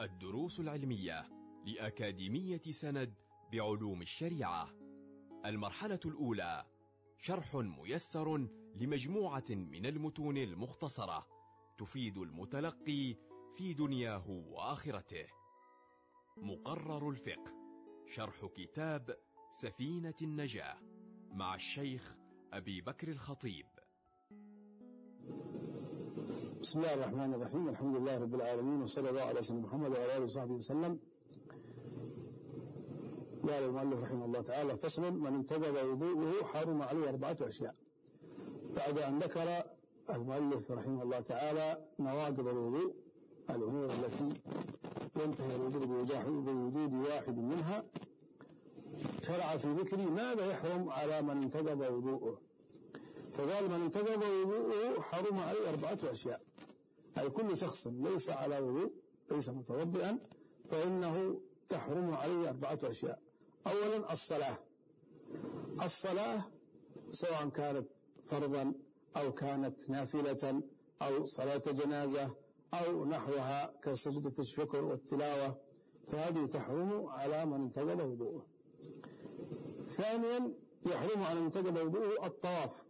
الدروس العلمية لأكاديمية سند بعلوم الشريعة. المرحلة الأولى شرح ميسر لمجموعة من المتون المختصرة تفيد المتلقي في دنياه وآخرته. مقرر الفقه شرح كتاب سفينة النجاة مع الشيخ أبي بكر الخطيب. بسم الله الرحمن الرحيم. الحمد لله رب العالمين وصلى الله على سيدنا محمد وعلى آله وصحبه وسلم. قال المؤلف رحمه الله تعالى فصل من انتدب وضوءه حرم عليه أربعة أشياء. بعد أن ذكر المؤلف رحمه الله تعالى نواقض الوضوء الأمور التي ينتهي الوضوء بوجود واحد منها شرع في ذكر ماذا يحرم على من انتدب وضوءه فقال من انتدب وضوءه حرم عليه أربعة أشياء. أي كل شخص ليس على وضوء ليس متوضئا فإنه تحرم عليه أربعة أشياء. أولا الصلاة. الصلاة سواء كانت فرضا أو كانت نافلة أو صلاة جنازة أو نحوها كسجدة الشكر والتلاوة فهذه تحرم على من انتقل وضوءه. ثانيا يحرم على من انتقل وضوءه الطواف.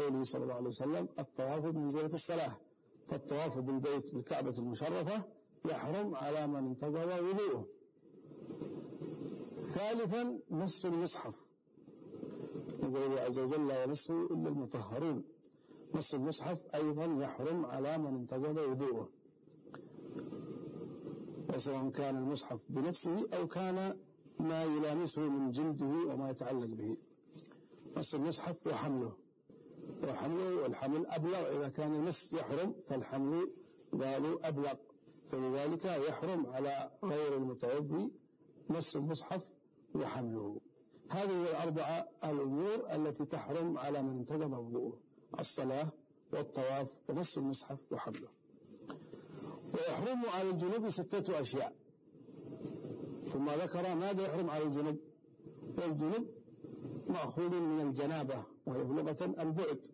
لقوله صلى الله عليه وسلم الطواف بمنزلة الصلاة فالطواف بالبيت بالكعبة المشرفة يحرم على من انتقض وضوءه. ثالثا مس المصحف. يقول الله عز وجل لا يمسه إلا المطهرون. مس المصحف أيضا يحرم على من انتقض وضوءه. وسواء كان المصحف بنفسه أو كان ما يلامسه من جلده وما يتعلق به. مس المصحف وحمله. وحمله والحمل أبلغ. إذا كان المس يحرم فالحمل قالوا أبلغ. فلذلك يحرم على غير المتوضي مس المصحف وحمله. هذه الأربعة الأمور التي تحرم على من انتقض وضوءه الصلاة والطواف ومس المصحف وحمله. ويحرم على الجنوب ستة أشياء. ثم ذكر ماذا يحرم على الجنوب؟ والجنوب مأخوذ من الجنابة وهي لغة البعد.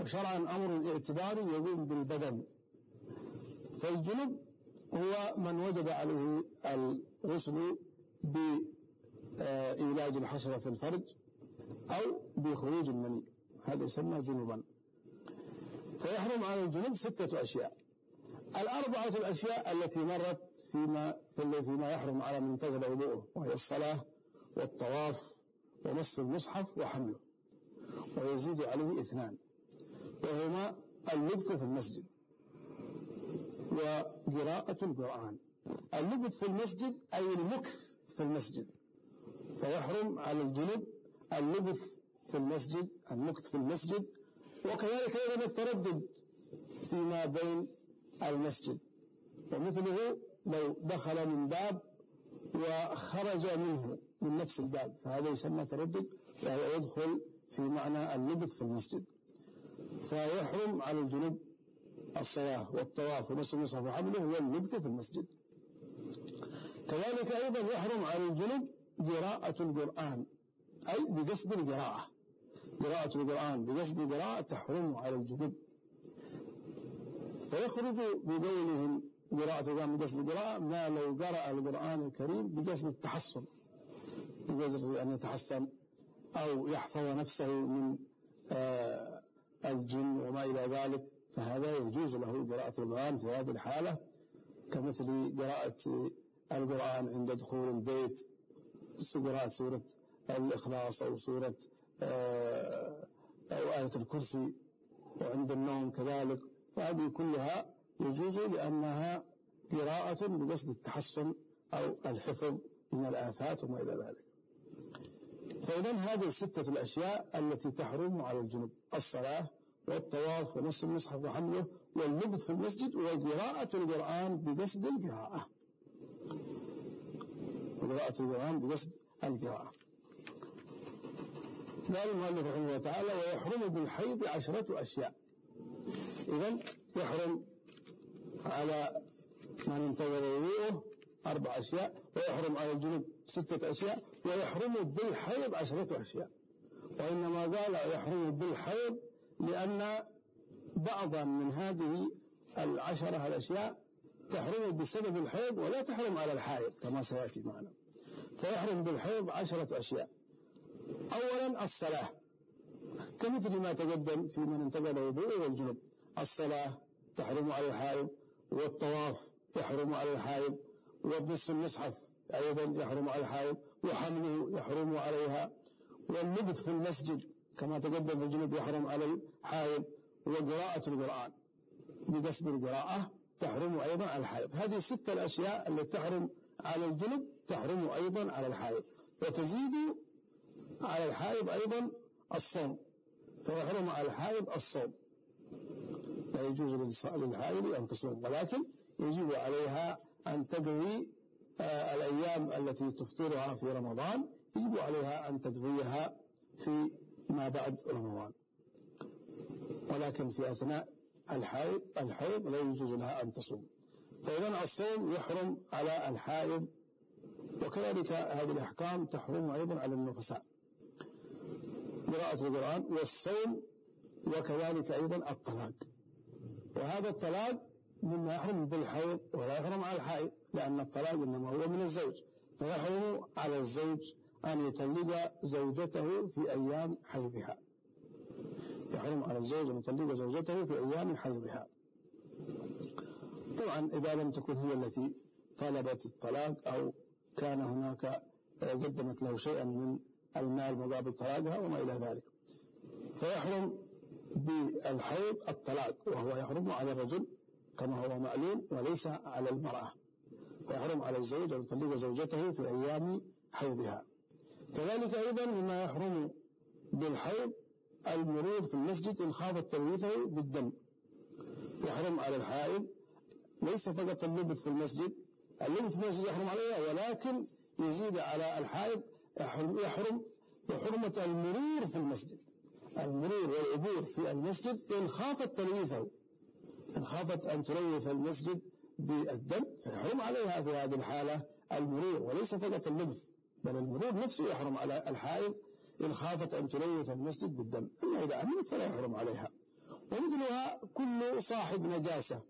وشرعا أمر اعتباري يقوم بالبدن. فالجنب هو من وجب عليه الغسل بإيلاج الحشرة في الفرج أو بخروج المني. هذا يسمى جنوبا. فيحرم على الجنوب ستة أشياء. الأربعة الأشياء التي مرت فيما فيما يحرم على من انتقض وضوءه وهي الصلاة والطواف ومس المصحف وحمله ويزيد عليه اثنان وهما اللبث في المسجد وقراءة القرآن. اللبث في المسجد أي المكث في المسجد فيحرم على الجنب اللبث في المسجد المكث في المسجد وكذلك أيضا التردد فيما بين المسجد ومثله لو دخل من باب وخرج منه من نفس الباب فهذا يسمى تردد وهو يدخل في معنى اللبث في المسجد. فيحرم على الجنوب الصلاة والطواف ومس المصحف وحمله واللبث في المسجد. كذلك أيضا يحرم على الجنوب قراءة القرآن أي بقصد القراءة. قراءة القرآن بقصد القراءة تحرم على الجنوب. فيخرج بقولهم قراءة القرآن بقصد القراءة ما لو قرأ القرآن الكريم بقصد التحصن. بقصد أن يتحصن أو يحفظ نفسه من آه الجن وما إلى ذلك فهذا يجوز له قراءة القرآن في هذه الحالة كمثل قراءة القرآن عند دخول البيت قراءة سورة الإخلاص أو سورة آه، أو آية الكرسي وعند النوم كذلك فهذه كلها يجوز لأنها قراءة بقصد التحصن أو الحفظ من الآفات وما إلى ذلك. فإذا هذه الستة الأشياء التي تحرم على الجنوب الصلاة والطواف ونص المصحف وحمله واللبث في المسجد وقراءة القرآن بقصد القراءة. قراءة القرآن بقصد القراءة. قال المؤلف رحمه الله تعالى ويحرم بالحيض عشرة أشياء. إذا يحرم على من انتظر وضوءه أربع أشياء ويحرم على الجنوب ستة أشياء ويحرم بالحيض عشرة أشياء. وإنما قال يحرم بالحيض لأن بعضا من هذه العشرة الأشياء تحرم بسبب الحيض ولا تحرم على الحائض كما سيأتي معنا. فيحرم بالحيض عشرة أشياء. أولا الصلاة. كمثل ما تقدم في من انتقل وضوء والجنب الصلاة تحرم على الحائض والطواف يحرم على الحائض ومس المصحف أيضا يحرم على الحائض وحمله يحرم عليها واللبث في المسجد كما تقدم في الجنوب يحرم على الحائض وقراءة القرآن بقصد القراءة تحرم أيضا على الحائض. هذه الستة الأشياء التي تحرم على الجنب تحرم أيضا على الحائض وتزيد على الحائض أيضا الصوم فيحرم على الحائض الصوم. لا يجوز للحائض أن تصوم ولكن يجب عليها أن تقضي آه، الأيام التي تفطرها في رمضان يجب عليها أن تقضيها في ما بعد رمضان. ولكن في أثناء الحيض الحيض لا يجوز لها أن تصوم. فإذا الصوم يحرم على الحائض وكذلك هذه الأحكام تحرم أيضا على النفساء. قراءة القرآن والصوم وكذلك أيضا الطلاق. وهذا الطلاق مما يحرم بالحيض ولا يحرم على الحائض لأن الطلاق إنما هو من الزوج. فيحرم على الزوج أن يطلق زوجته في أيام حيضها. يحرم على الزوج أن يطلق زوجته في أيام حيضها. طبعا إذا لم تكن هي التي طلبت الطلاق أو كان هناك قدمت له شيئا من المال مقابل طلاقها وما إلى ذلك. فيحرم بالحيض الطلاق وهو يحرم على الرجل كما هو معلوم وليس على المرأة. ويحرم على الزوج أن يطلق زوجته في أيام حيضها. كذلك أيضا مما يحرم بالحيض المرور في المسجد إن خاف تلويثه بالدم. يحرم على الحائض ليس فقط اللبث في المسجد اللبث في المسجد يحرم عليها ولكن يزيد على الحائض يحرم, يحرم وحرمة المرور في المسجد. المرور والعبور في المسجد إن خافت تلويثه إن خافت أن تلوث المسجد بالدم فيحرم عليها في هذه الحالة المرور وليس فقط اللبث بل المرور نفسه يحرم على الحائض إن خافت أن تلوث المسجد بالدم أما إذا أمنت فلا يحرم عليها. ومثلها كل صاحب نجاسة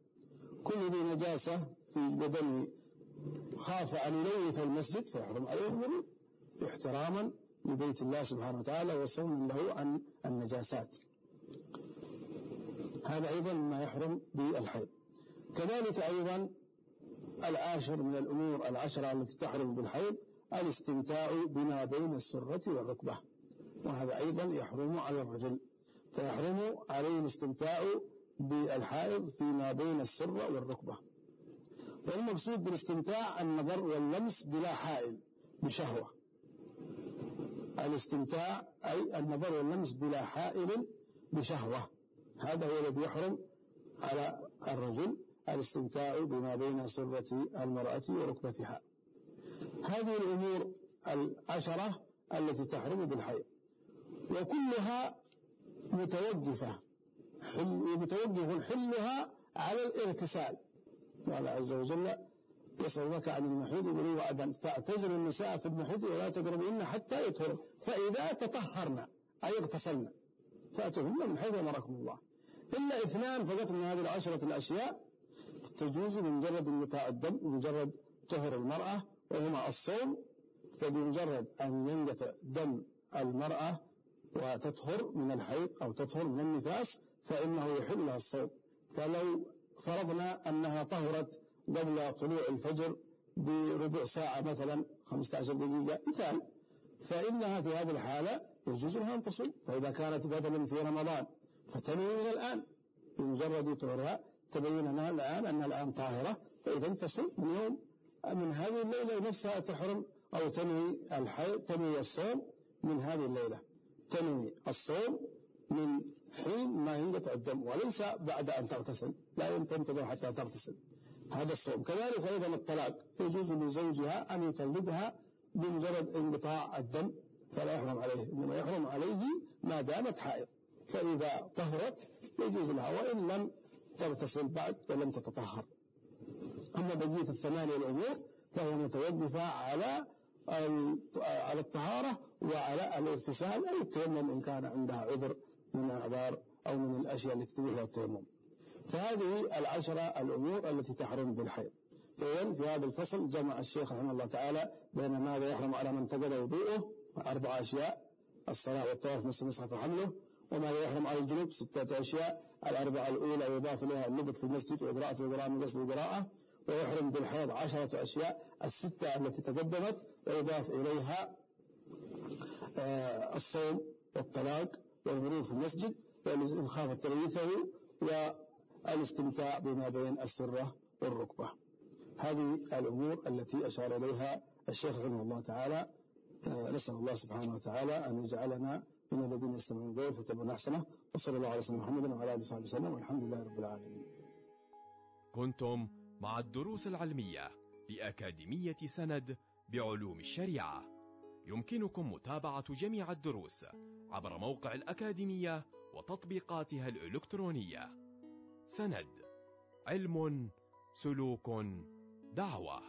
كل ذي نجاسة في بدنه خاف أن يلوث المسجد فيحرم عليه المرور احتراما لبيت الله سبحانه وتعالى وصوما له عن النجاسات. هذا أيضا ما يحرم بالحيض. كذلك أيضا العاشر من الأمور العشرة التي تحرم بالحيض الاستمتاع بما بين السرة والركبة. وهذا أيضا يحرم على الرجل. فيحرم عليه الاستمتاع بالحائض فيما بين السرة والركبة. والمقصود بالاستمتاع النظر واللمس بلا حائل بشهوة. الاستمتاع أي النظر واللمس بلا حائل بشهوة. هذا هو الذي يحرم على الرجل الاستمتاع بما بين سرة المرأة وركبتها. هذه الأمور العشرة التي تحرم بالحيض. وكلها متوقفة. حل متوقف حلها على الإغتسال. قال عز وجل يسألونك عن المحيض يقول هو أذن. فاعتزلوا النساء في المحيض ولا تقربوهن حتى يطهرن. فإذا تطهرن أي اغتسلن. فأتوهن من حيث أمركم الله. إلا اثنان فقط من هذه العشرة الأشياء. تجوز بمجرد انقطاع الدم بمجرد طهر المرأة وهما الصوم. فبمجرد أن ينقطع دم المرأة وتطهر من الحيض أو تطهر من النفاس فإنه يحل لها الصوم. فلو فرضنا أنها طهرت قبل طلوع الفجر بربع ساعة مثلا 15 دقيقة مثال. فإنها في هذه الحالة يجوز لها أن تصوم. فإذا كانت مثلا في رمضان فتنوي من الآن. بمجرد طهرها تبين لنا الآن أنها الآن طاهرة. فإذا تصوم من يوم من هذه الليلة نفسها تحرم أو تنوي الحي تنوي الصوم من هذه الليلة. تنوي الصوم من حين ما ينقطع الدم وليس بعد أن تغتسل. لا تنتظر حتى تغتسل. هذا الصوم. كذلك أيضا الطلاق. يجوز لزوجها أن يطلقها بمجرد انقطاع الدم فلا يحرم عليه إنما يحرم عليه ما دامت حائض. فإذا طهرت يجوز لها وإن لم تغتسل بعد ولم تتطهر. أما بقية الثمانية الأمور فهي متوقفة على على الطهارة وعلى الاغتسال أو التيمم إن كان عندها عذر من أعذار أو من الأشياء التي تبيح لها التيمم. فهذه العشرة الأمور التي تحرم بالحيض. فإذن في هذا الفصل جمع الشيخ رحمه الله تعالى بين ماذا يحرم على من تجد وضوءه أربع أشياء الصلاة والطواف مثل المصحف وحمله وماذا يحرم على الجنوب ستة أشياء الأربعة الأولى يضاف إليها اللبث في المسجد وإقراءة القراءة من قصد القراءة ويحرم بالحيض عشرة أشياء الستة التي تقدمت ويضاف إليها آه، الصوم والطلاق والمرور في المسجد وإن خاف تلويثه والاستمتاع بما بين السرة والركبة. هذه الأمور التي أشار إليها الشيخ رحمه الله تعالى. آه، نسأل الله سبحانه وتعالى أن يجعلنا من الذين يستمعون القول فيتبعون أحسنه. وصلى الله على سيدنا محمد وعلى آله وصحبه وسلم. والحمد لله رب العالمين. كنتم مع الدروس العلمية لأكاديمية سند بعلوم الشريعة. يمكنكم متابعة جميع الدروس عبر موقع الأكاديمية وتطبيقاتها الإلكترونية. سند. علم سلوك دعوة.